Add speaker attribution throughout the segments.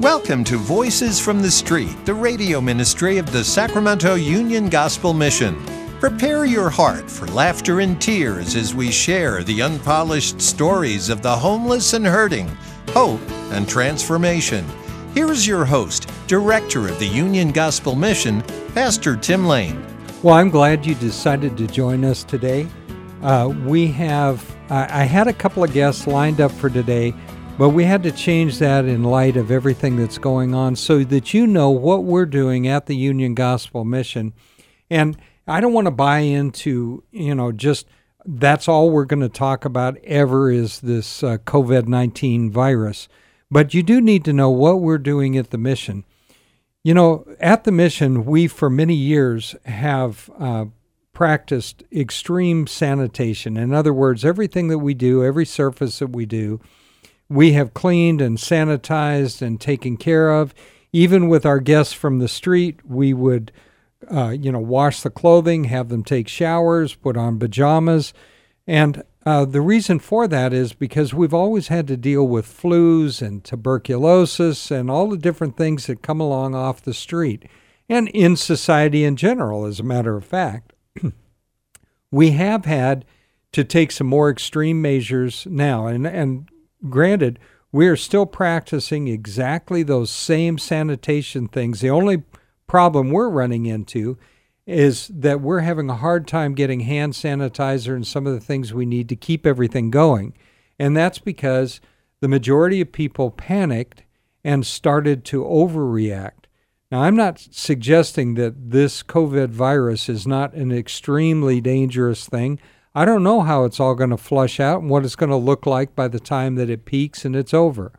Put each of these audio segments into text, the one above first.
Speaker 1: Welcome to Voices from the Street, the radio ministry of the Sacramento Union Gospel Mission. Prepare your heart for laughter and tears as we share the unpolished stories of the homeless and hurting, hope and transformation. Here is your host, Director of the Union Gospel Mission, Pastor Tim Lane.
Speaker 2: Well, I'm glad you decided to join us today. Uh, we have, I had a couple of guests lined up for today, but we had to change that in light of everything that's going on so that you know what we're doing at the Union Gospel Mission. And I don't want to buy into, you know, just that's all we're going to talk about ever is this uh, COVID 19 virus. But you do need to know what we're doing at the mission. You know, at the mission, we for many years have uh, practiced extreme sanitation. In other words, everything that we do, every surface that we do, we have cleaned and sanitized and taken care of. Even with our guests from the street, we would, uh, you know, wash the clothing, have them take showers, put on pajamas. And uh, the reason for that is because we've always had to deal with flus and tuberculosis and all the different things that come along off the street and in society in general, as a matter of fact. we have had to take some more extreme measures now. And, and granted, we are still practicing exactly those same sanitation things. The only problem we're running into is that we're having a hard time getting hand sanitizer and some of the things we need to keep everything going. And that's because the majority of people panicked and started to overreact. Now, I'm not suggesting that this COVID virus is not an extremely dangerous thing. I don't know how it's all going to flush out and what it's going to look like by the time that it peaks and it's over.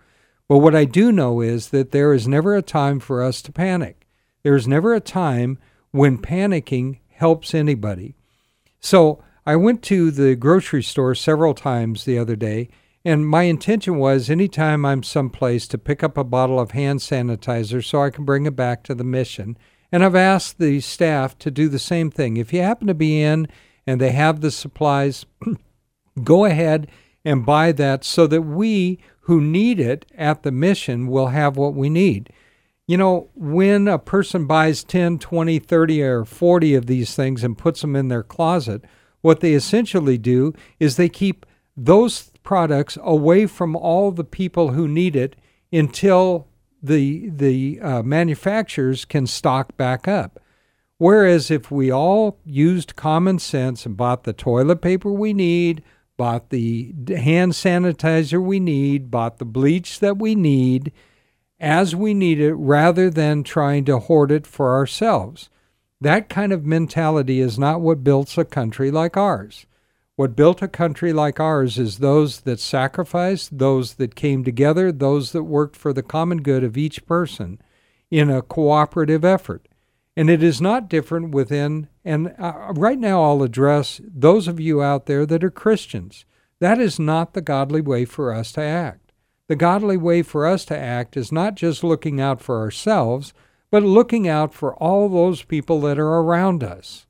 Speaker 2: But what I do know is that there is never a time for us to panic. There is never a time when panicking helps anybody. So I went to the grocery store several times the other day, and my intention was anytime I'm someplace to pick up a bottle of hand sanitizer so I can bring it back to the mission. And I've asked the staff to do the same thing. If you happen to be in and they have the supplies, go ahead and buy that so that we who need it at the mission will have what we need. You know, when a person buys 10, 20, 30, or 40 of these things and puts them in their closet, what they essentially do is they keep those products away from all the people who need it until the the uh, manufacturers can stock back up. Whereas if we all used common sense and bought the toilet paper we need, bought the hand sanitizer we need, bought the bleach that we need, as we need it rather than trying to hoard it for ourselves. That kind of mentality is not what builds a country like ours. What built a country like ours is those that sacrificed, those that came together, those that worked for the common good of each person in a cooperative effort. And it is not different within, and uh, right now I'll address those of you out there that are Christians. That is not the godly way for us to act. The godly way for us to act is not just looking out for ourselves, but looking out for all those people that are around us.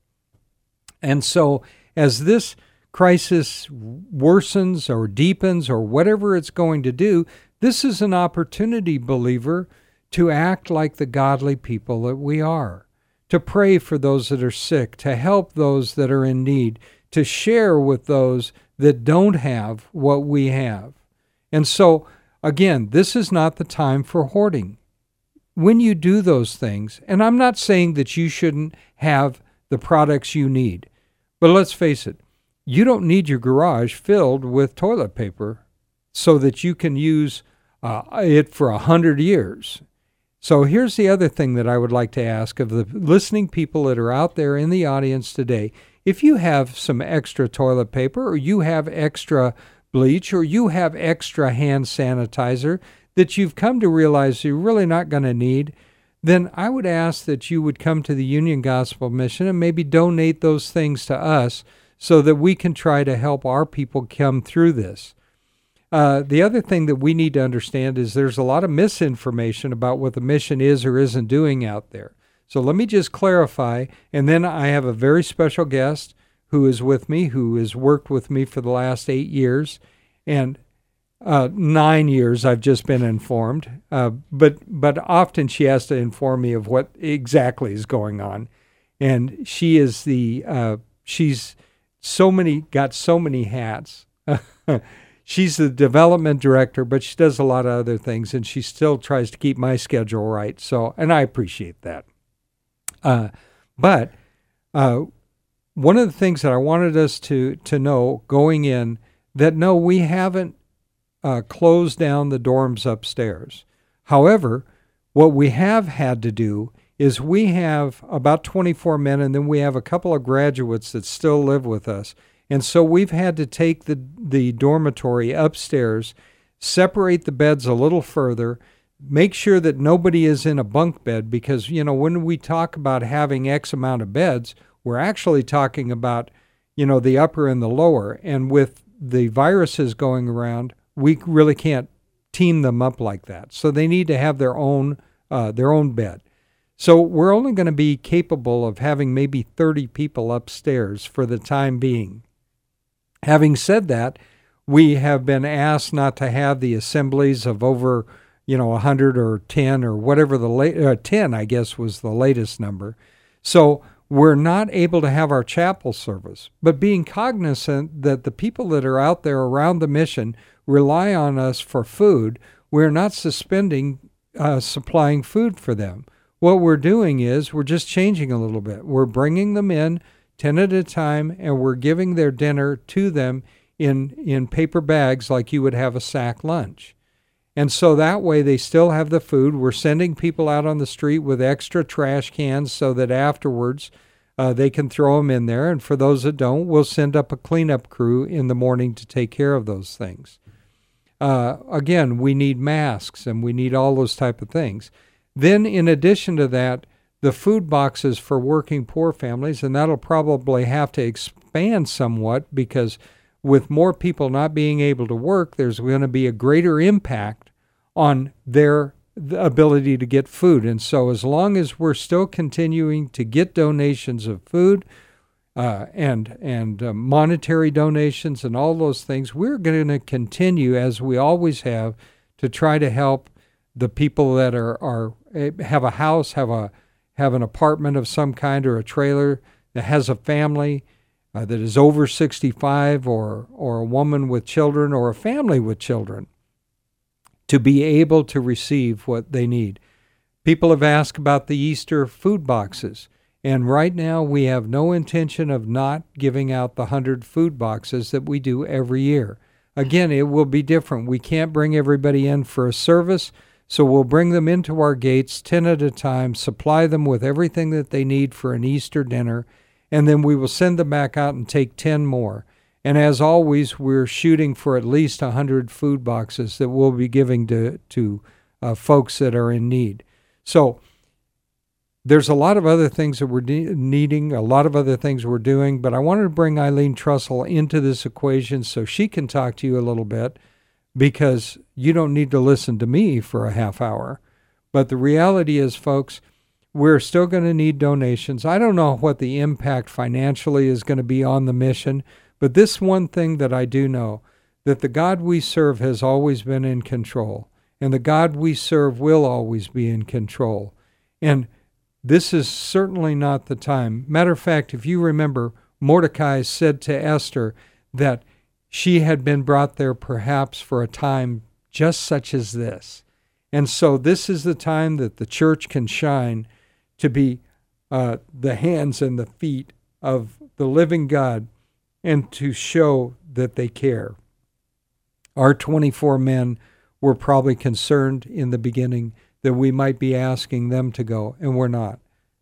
Speaker 2: And so, as this crisis worsens or deepens or whatever it's going to do, this is an opportunity, believer, to act like the godly people that we are, to pray for those that are sick, to help those that are in need, to share with those that don't have what we have. And so, Again, this is not the time for hoarding. When you do those things, and I'm not saying that you shouldn't have the products you need, but let's face it, you don't need your garage filled with toilet paper so that you can use uh, it for a hundred years. So here's the other thing that I would like to ask of the listening people that are out there in the audience today. If you have some extra toilet paper or you have extra bleach or you have extra hand sanitizer that you've come to realize you're really not going to need, then I would ask that you would come to the Union Gospel Mission and maybe donate those things to us so that we can try to help our people come through this. Uh, the other thing that we need to understand is there's a lot of misinformation about what the mission is or isn't doing out there. So let me just clarify, and then I have a very special guest who is with me, who has worked with me for the last eight years. And uh, nine years I've just been informed, uh, but but often she has to inform me of what exactly is going on, and she is the uh, she's so many got so many hats. she's the development director, but she does a lot of other things, and she still tries to keep my schedule right. So, and I appreciate that. Uh, but uh, one of the things that I wanted us to to know going in that no, we haven't uh, closed down the dorms upstairs. However, what we have had to do is we have about 24 men, and then we have a couple of graduates that still live with us. And so we've had to take the, the dormitory upstairs, separate the beds a little further, make sure that nobody is in a bunk bed because, you know, when we talk about having X amount of beds, we're actually talking about, you know, the upper and the lower. And with the viruses going around, we really can't team them up like that. So they need to have their own uh, their own bed. So we're only going to be capable of having maybe 30 people upstairs for the time being. Having said that, we have been asked not to have the assemblies of over, you know, 100 or 10 or whatever the late uh, 10 I guess was the latest number. So we're not able to have our chapel service, but being cognizant that the people that are out there around the mission rely on us for food, we're not suspending uh, supplying food for them. What we're doing is we're just changing a little bit. We're bringing them in 10 at a time and we're giving their dinner to them in, in paper bags like you would have a sack lunch. And so that way they still have the food. We're sending people out on the street with extra trash cans so that afterwards uh, they can throw them in there. And for those that don't, we'll send up a cleanup crew in the morning to take care of those things. Uh, again, we need masks and we need all those type of things. Then, in addition to that, the food boxes for working poor families, and that'll probably have to expand somewhat because with more people not being able to work, there's going to be a greater impact on their ability to get food. And so, as long as we're still continuing to get donations of food, uh, and and uh, monetary donations and all those things. We're going to continue as we always have to try to help the people that are are eh, have a house, have a have an apartment of some kind or a trailer that has a family uh, that is over 65 or or a woman with children or a family with children to be able to receive what they need. People have asked about the Easter food boxes. And right now, we have no intention of not giving out the 100 food boxes that we do every year. Again, it will be different. We can't bring everybody in for a service, so we'll bring them into our gates 10 at a time, supply them with everything that they need for an Easter dinner, and then we will send them back out and take 10 more. And as always, we're shooting for at least 100 food boxes that we'll be giving to, to uh, folks that are in need. So, there's a lot of other things that we're de- needing, a lot of other things we're doing, but I wanted to bring Eileen Trussell into this equation so she can talk to you a little bit because you don't need to listen to me for a half hour. But the reality is, folks, we're still going to need donations. I don't know what the impact financially is going to be on the mission, but this one thing that I do know that the God we serve has always been in control, and the God we serve will always be in control. And this is certainly not the time. Matter of fact, if you remember, Mordecai said to Esther that she had been brought there perhaps for a time just such as this. And so this is the time that the church can shine to be uh, the hands and the feet of the living God and to show that they care. Our 24 men were probably concerned in the beginning that we might be asking them to go, and we're not.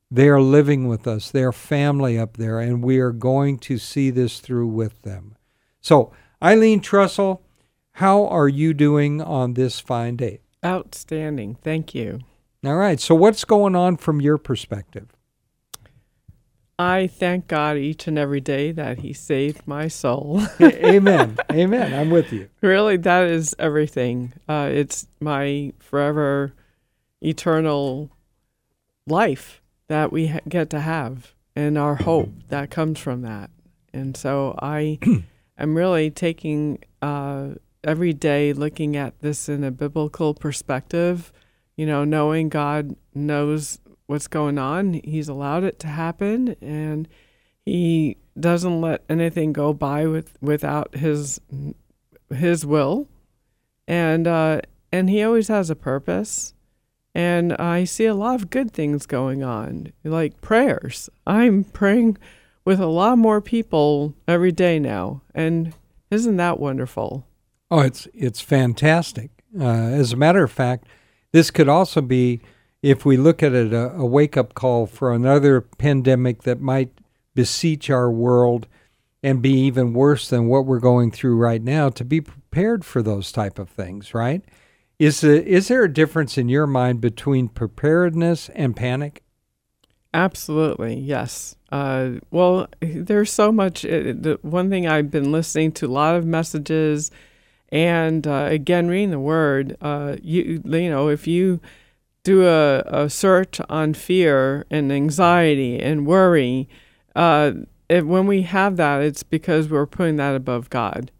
Speaker 2: They are living with us, they are family up there, and we are going to see this through with them. So, Eileen Trussell, how are you doing on this fine day?
Speaker 3: Outstanding. Thank you.
Speaker 2: All right. So, what's going on from your perspective?
Speaker 3: I thank God each and every day that He saved my soul.
Speaker 2: Amen. Amen. I'm with you.
Speaker 3: Really, that is everything. Uh, it's my forever eternal life that we ha- get to have and our hope that comes from that. And so I am really taking uh, every day looking at this in a biblical perspective, you know, knowing God knows what's going on, He's allowed it to happen, and He doesn't let anything go by with without His His will, and uh, and He always has a purpose. And I see a lot of good things going on, like prayers. I'm praying with a lot more people every day now, and isn't that wonderful?
Speaker 2: Oh, it's it's fantastic. Uh, as a matter of fact, this could also be, if we look at it, a, a wake up call for another pandemic that might beseech our world and be even worse than what we're going through right now. To be prepared for those type of things, right? Is the, is there a difference in your mind between preparedness and panic?
Speaker 3: Absolutely, yes. Uh, well, there's so much. Uh, the one thing I've been listening to a lot of messages, and uh, again reading the Word. Uh, you you know if you do a, a search on fear and anxiety and worry, uh, if, when we have that, it's because we're putting that above God.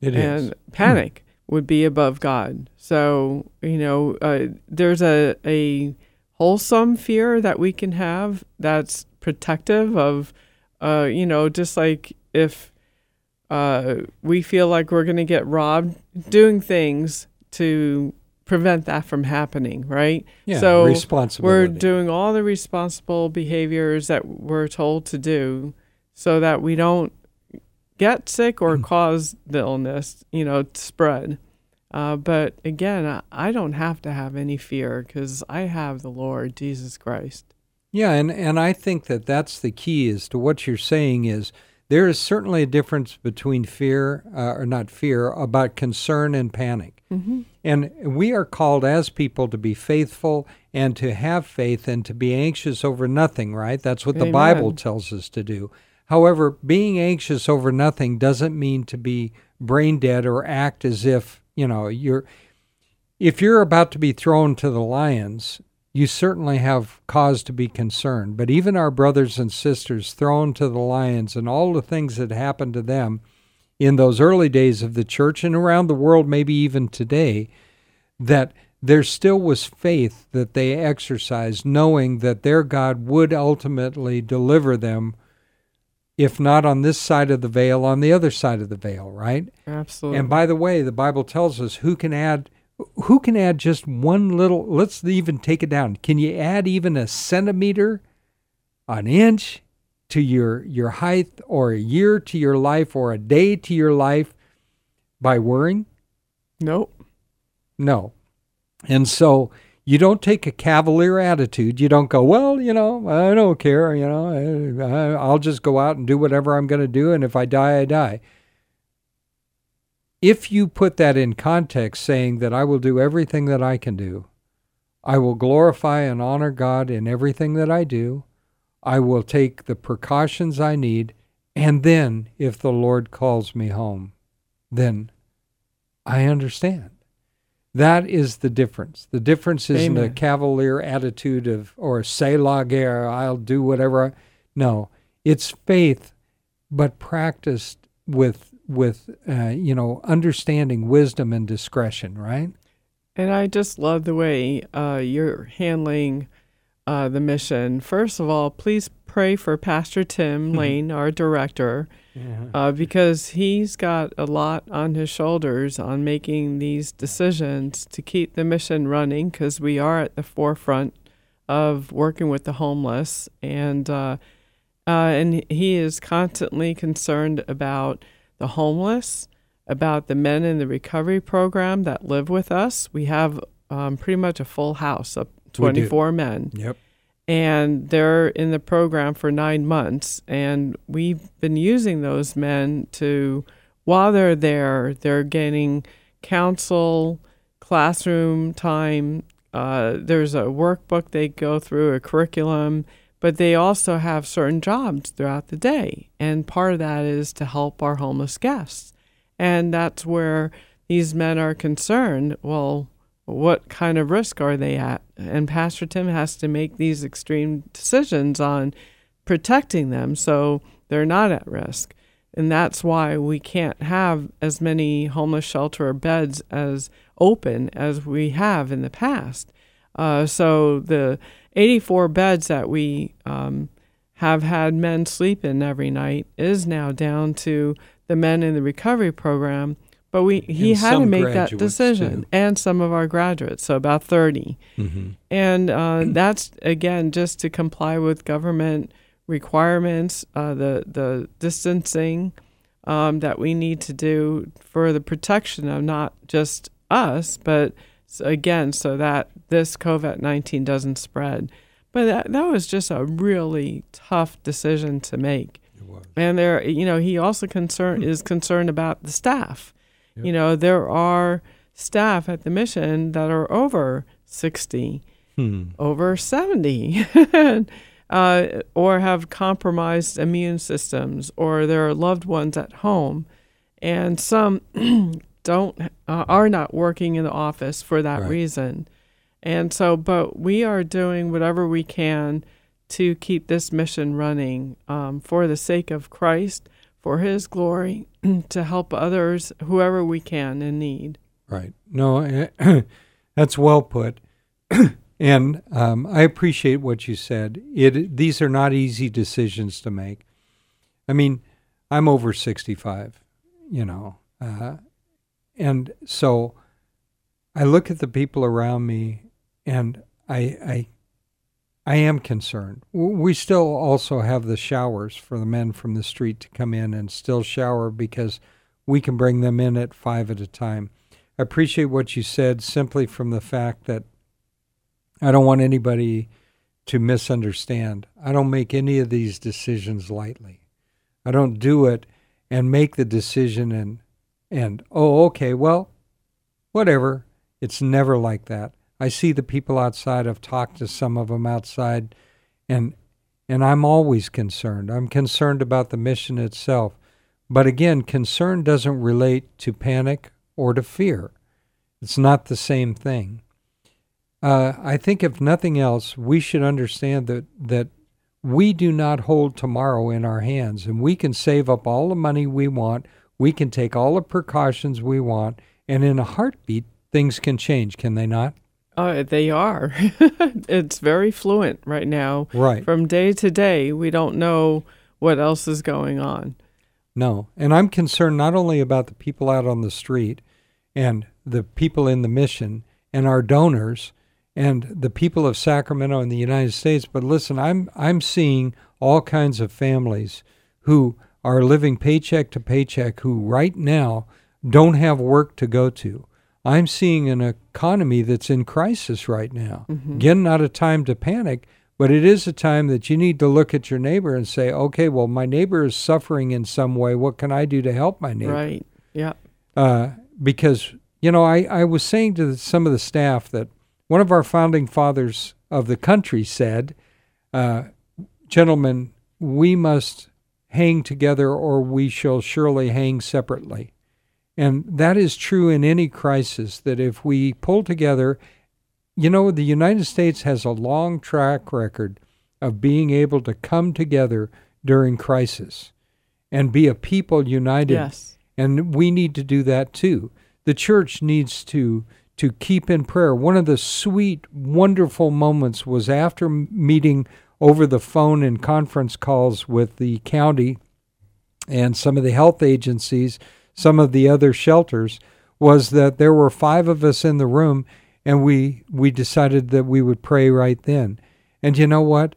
Speaker 2: It
Speaker 3: and
Speaker 2: is.
Speaker 3: panic would be above God. So you know, uh, there's a a wholesome fear that we can have that's protective of, uh, you know, just like if uh, we feel like we're going to get robbed, doing things to prevent that from happening, right?
Speaker 2: Yeah,
Speaker 3: so
Speaker 2: responsibility.
Speaker 3: we're doing all the responsible behaviors that we're told to do so that we don't get sick or cause the illness, you know, to spread. Uh, but again, I, I don't have to have any fear because I have the Lord Jesus Christ.
Speaker 2: Yeah, and, and I think that that's the key is to what you're saying is there is certainly a difference between fear, uh, or not fear, about concern and panic.
Speaker 3: Mm-hmm.
Speaker 2: And we are called as people to be faithful and to have faith and to be anxious over nothing, right? That's what the Bible tells us to do. However, being anxious over nothing doesn't mean to be brain dead or act as if, you know, you're if you're about to be thrown to the lions, you certainly have cause to be concerned. But even our brothers and sisters thrown to the lions and all the things that happened to them in those early days of the church and around the world, maybe even today, that there still was faith that they exercised, knowing that their God would ultimately deliver them, if not on this side of the veil, on the other side of the veil, right?
Speaker 3: Absolutely.
Speaker 2: And by the way, the Bible tells us who can add who can add just one little let's even take it down. Can you add even a centimeter, an inch to your your height or a year to your life or a day to your life by worrying?
Speaker 3: nope.
Speaker 2: No. And so you don't take a cavalier attitude. You don't go, well, you know, I don't care. You know, I, I'll just go out and do whatever I'm going to do. And if I die, I die. If you put that in context, saying that I will do everything that I can do, I will glorify and honor God in everything that I do, I will take the precautions I need, and then if the Lord calls me home, then I understand. That is the difference. The difference isn't a cavalier attitude of or say la guerre, I'll do whatever. I, no, it's faith, but practiced with with uh, you know understanding, wisdom, and discretion. Right?
Speaker 3: And I just love the way uh, you're handling uh, the mission. First of all, please pray for Pastor Tim Lane, our director, uh, because he's got a lot on his shoulders on making these decisions to keep the mission running because we are at the forefront of working with the homeless. And, uh, uh, and he is constantly concerned about the homeless, about the men in the recovery program that live with us. We have um, pretty much a full house of 24 men
Speaker 2: Yep.
Speaker 3: and they're in the program for nine months. And we've been using those men to, while they're there, they're getting counsel, classroom time. Uh, there's a workbook they go through, a curriculum, but they also have certain jobs throughout the day. And part of that is to help our homeless guests. And that's where these men are concerned. Well, what kind of risk are they at? And Pastor Tim has to make these extreme decisions on protecting them so they're not at risk. and that's why we can't have as many homeless shelter beds as open as we have in the past. Uh, so the 84 beds that we um, have had men sleep in every night is now down to the men in the recovery program. But we he
Speaker 2: And
Speaker 3: had to make that decision,
Speaker 2: too.
Speaker 3: and some of our graduates, so about 30.
Speaker 2: Mm-hmm.
Speaker 3: And uh, that's again just to comply with government requirements, uh, the the distancing um, that we need to do for the protection of not just us, but s- again, so that this COVID nineteen doesn't spread. But that that was just a really tough decision to make.
Speaker 2: It was.
Speaker 3: And there, you know, he also concern is concerned about the staff. You know, there are staff at the mission that are over sixty
Speaker 2: Hmm.
Speaker 3: over 70 uh, or have compromised immune systems or their loved ones at home and some don't uh, are not working in the office for that
Speaker 2: Right.
Speaker 3: reason and so but we are doing whatever we can to keep this mission running um, for the sake of christ for his glory to help others whoever we can in need
Speaker 2: Right. No, eh, that's well put. and um, I appreciate what you said. It these are not easy decisions to make. I mean, I'm over 65, you know, uh, and so I look at the people around me, and I I I am concerned. We still also have the showers for the men from the street to come in and still shower because we can bring them in at five at a time. I appreciate what you said simply from the fact that I don't want anybody to misunderstand. I don't make any of these decisions lightly. I don't do it and make the decision and and oh okay, well, whatever. It's never like that. I see the people outside. I've talked to some of them outside and and I'm always concerned. I'm concerned about the mission itself. But again, concern doesn't relate to panic or to fear. It's not the same thing. Uh, I think, if nothing else, we should understand that that we do not hold tomorrow in our hands, and we can save up all the money we want. We can take all the precautions we want, and in a heartbeat, things can change. Can they not?
Speaker 3: Uh, they are. it's very fluent right now.
Speaker 2: Right.
Speaker 3: From day to day, we don't know what else is going on.
Speaker 2: No. And I'm concerned not only about the people out on the street and the people in the mission and our donors and the people of Sacramento and the United States, but listen, I'm I'm seeing all kinds of families who are living paycheck to paycheck who right now don't have work to go to. I'm seeing an economy that's in crisis right now. Again, not a time to panic, but it is a time that you need to look at your neighbor and say, okay, well, my neighbor is suffering in some way. What can I do to help my neighbor?
Speaker 3: Right. Yeah.
Speaker 2: uh, because you know I, I was saying to the, some of the staff that one of our founding fathers of the country said, uh, "Gentlemen, we must hang together, or we shall surely hang separately." And that is true in any crisis. That if we pull together, you know, the United States has a long track record of being able to come together during crisis and be a people united
Speaker 3: Yes.
Speaker 2: and we need to do that too. The church needs to to keep in prayer. One of the sweet, wonderful moments was after meeting over the phone and conference calls with the county and some of the health agencies, some of the other shelters, was that there were five of us in the room, and we we decided that we would pray right then. And you know what?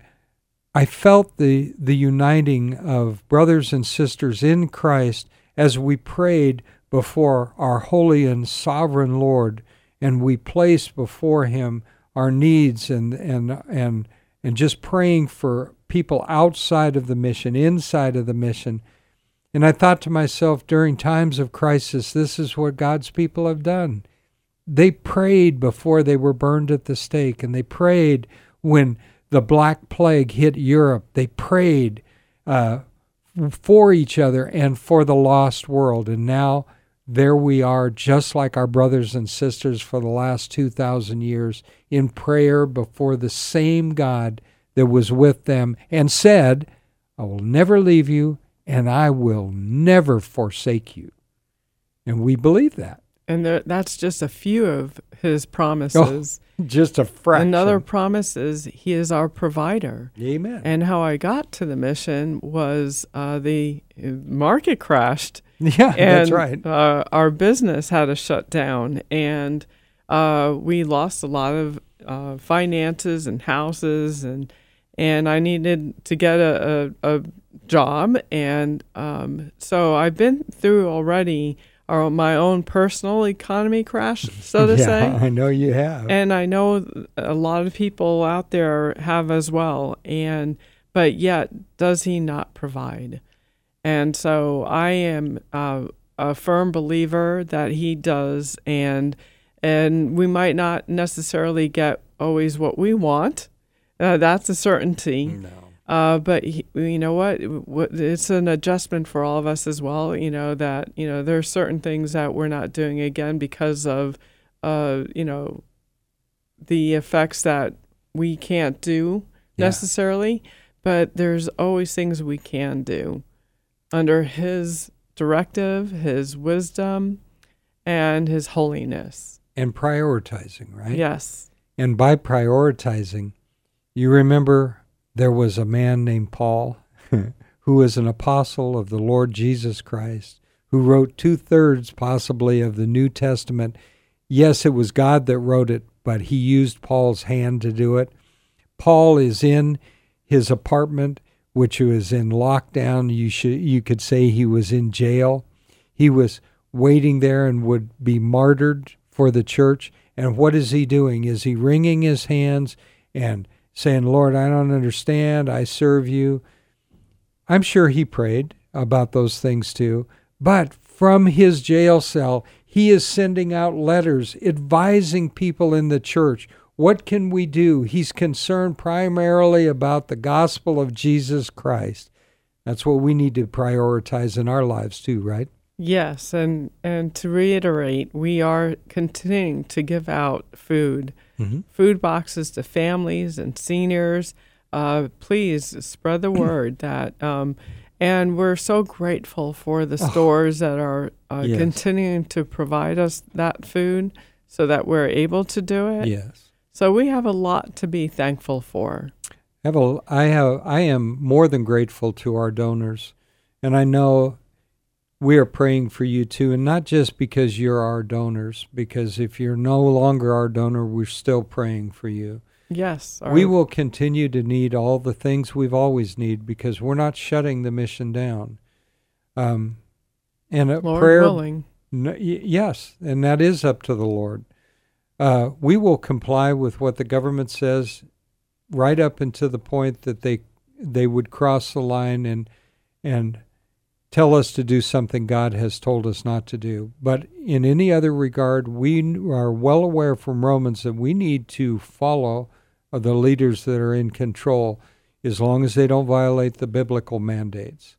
Speaker 2: I felt the the uniting of brothers and sisters in Christ as we prayed before our holy and sovereign Lord, and we placed before Him our needs and and and and just praying for people outside of the mission, inside of the mission. And I thought to myself, during times of crisis, this is what God's people have done. They prayed before they were burned at the stake, and they prayed when the Black Plague hit Europe. They prayed uh, for each other and for the lost world. And now there we are, just like our brothers and sisters for the last 2,000 years, in prayer before the same God that was with them and said, I will never leave you and I will never forsake you. And we believe that.
Speaker 3: And there, that's just a few of his promises.
Speaker 2: Oh, just a fraction.
Speaker 3: Another promise is he is our provider.
Speaker 2: Amen.
Speaker 3: And how I got to the mission was uh, the market crashed.
Speaker 2: Yeah,
Speaker 3: and,
Speaker 2: that's right.
Speaker 3: Uh, our business had to shut down, and uh, we lost a lot of uh, finances and houses, and and I needed to get a, a, a job, and um, so I've been through already our, my own personal economy crash, so to
Speaker 2: yeah,
Speaker 3: say.
Speaker 2: I know you have.
Speaker 3: And I know a lot of people out there have as well. And but yet, does he not provide? And so I am uh, a firm believer that he does, and and we might not necessarily get always what we want. Uh, that's a certainty.
Speaker 2: No.
Speaker 3: Uh, but he, you know what? It's an adjustment for all of us as well. You know that you know there are certain things that we're not doing again because of, uh, you know, the effects that we can't do
Speaker 2: Yeah.
Speaker 3: necessarily. But there's always things we can do under His directive, His wisdom, and His holiness.
Speaker 2: And prioritizing, right?
Speaker 3: Yes.
Speaker 2: And by prioritizing, you remember there was a man named Paul who was an apostle of the Lord Jesus Christ, who wrote two thirds possibly of the New Testament. Yes, it was God that wrote it, but he used Paul's hand to do it. Paul is in his apartment, which was in lockdown. You should you could say he was in jail. He was waiting there and would be martyred for the church. And what is he doing? Is he wringing his hands and saying, Lord, I don't understand. I serve you. I'm sure he prayed about those things too. But from his jail cell, he is sending out letters advising people in the church. What can we do? He's concerned primarily about the gospel of Jesus Christ. That's what we need to prioritize in our lives too, right?
Speaker 3: Yes, and and to reiterate, we are continuing to give out food,
Speaker 2: Mhm.
Speaker 3: food boxes to families and seniors. Uh, please spread the word that, um, and we're so grateful for the stores that are uh,
Speaker 2: Yes.
Speaker 3: continuing to provide us that food, so that we're able to do it.
Speaker 2: Yes.
Speaker 3: So we have a lot to be thankful for.
Speaker 2: have a, I have I am more than grateful to our donors, and I know we are praying for you too, and not just because you're our donors. Because if you're no longer our donor, we're still praying for you.
Speaker 3: Yes,
Speaker 2: we will continue to need all the things we've always need because we're not shutting the mission down. Um, and a
Speaker 3: Lord
Speaker 2: prayer
Speaker 3: willing.
Speaker 2: yes, and that is up to the Lord. Uh, we will comply with what the government says, right up until the point that they they would cross the line and and tell us to do something God has told us not to do. But in any other regard, we are well aware from Romans that we need to follow the leaders that are in control, as long as they don't violate the biblical mandates.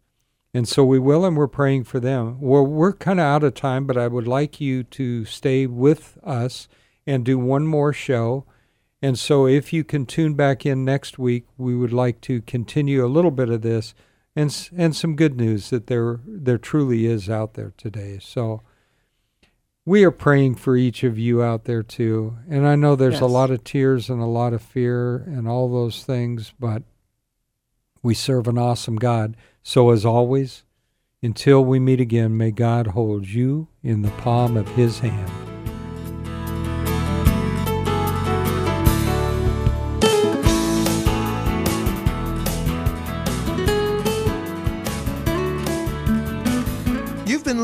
Speaker 2: And so we will, and we're praying for them. Well, we're kind of out of time, but I would like you to stay with us and do one more show. And so if you can tune back in next week, we would like to continue a little bit of this and and some good news that there there truly is out there today. So we are praying for each of you out there too. And I know there's a lot of tears and a lot of fear and all those things, but we serve an awesome God. So, as always, until we meet again, may God hold you in the palm of his hand.